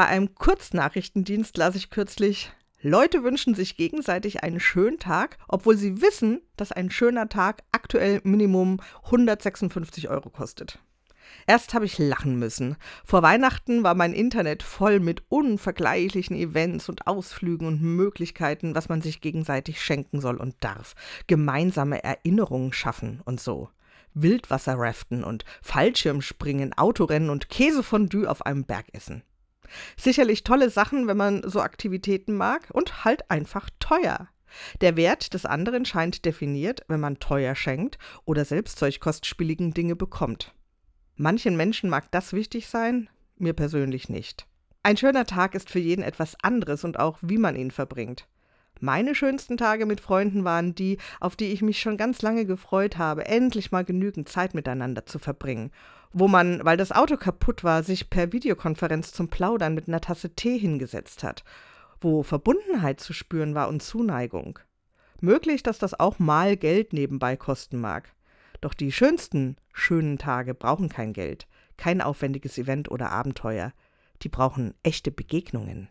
Bei einem Kurznachrichtendienst las ich kürzlich, Leute wünschen sich gegenseitig einen schönen Tag, obwohl sie wissen, dass ein schöner Tag aktuell Minimum 156 Euro kostet. Erst habe ich lachen müssen. Vor Weihnachten war mein Internet voll mit unvergleichlichen Events und Ausflügen und Möglichkeiten, was man sich gegenseitig schenken soll und darf. Gemeinsame Erinnerungen schaffen und so. Wildwasserraften und Fallschirmspringen, Autorennen und Käsefondue auf einem Berg essen. Sicherlich tolle Sachen, wenn man so Aktivitäten mag und halt einfach teuer. Der Wert des anderen scheint definiert, wenn man teuer schenkt oder selbst solch kostspieligen Dinge bekommt. Manchen Menschen mag das wichtig sein, mir persönlich nicht. Ein schöner Tag ist für jeden etwas anderes und auch wie man ihn verbringt. Meine schönsten Tage mit Freunden waren die, auf die ich mich schon ganz lange gefreut habe, endlich mal genügend Zeit miteinander zu verbringen. Wo man, weil das Auto kaputt war, sich per Videokonferenz zum Plaudern mit einer Tasse Tee hingesetzt hat. Wo Verbundenheit zu spüren war und Zuneigung. Möglich, dass das auch mal Geld nebenbei kosten mag. Doch die schönsten, schönen Tage brauchen kein Geld, kein aufwendiges Event oder Abenteuer. Die brauchen echte Begegnungen.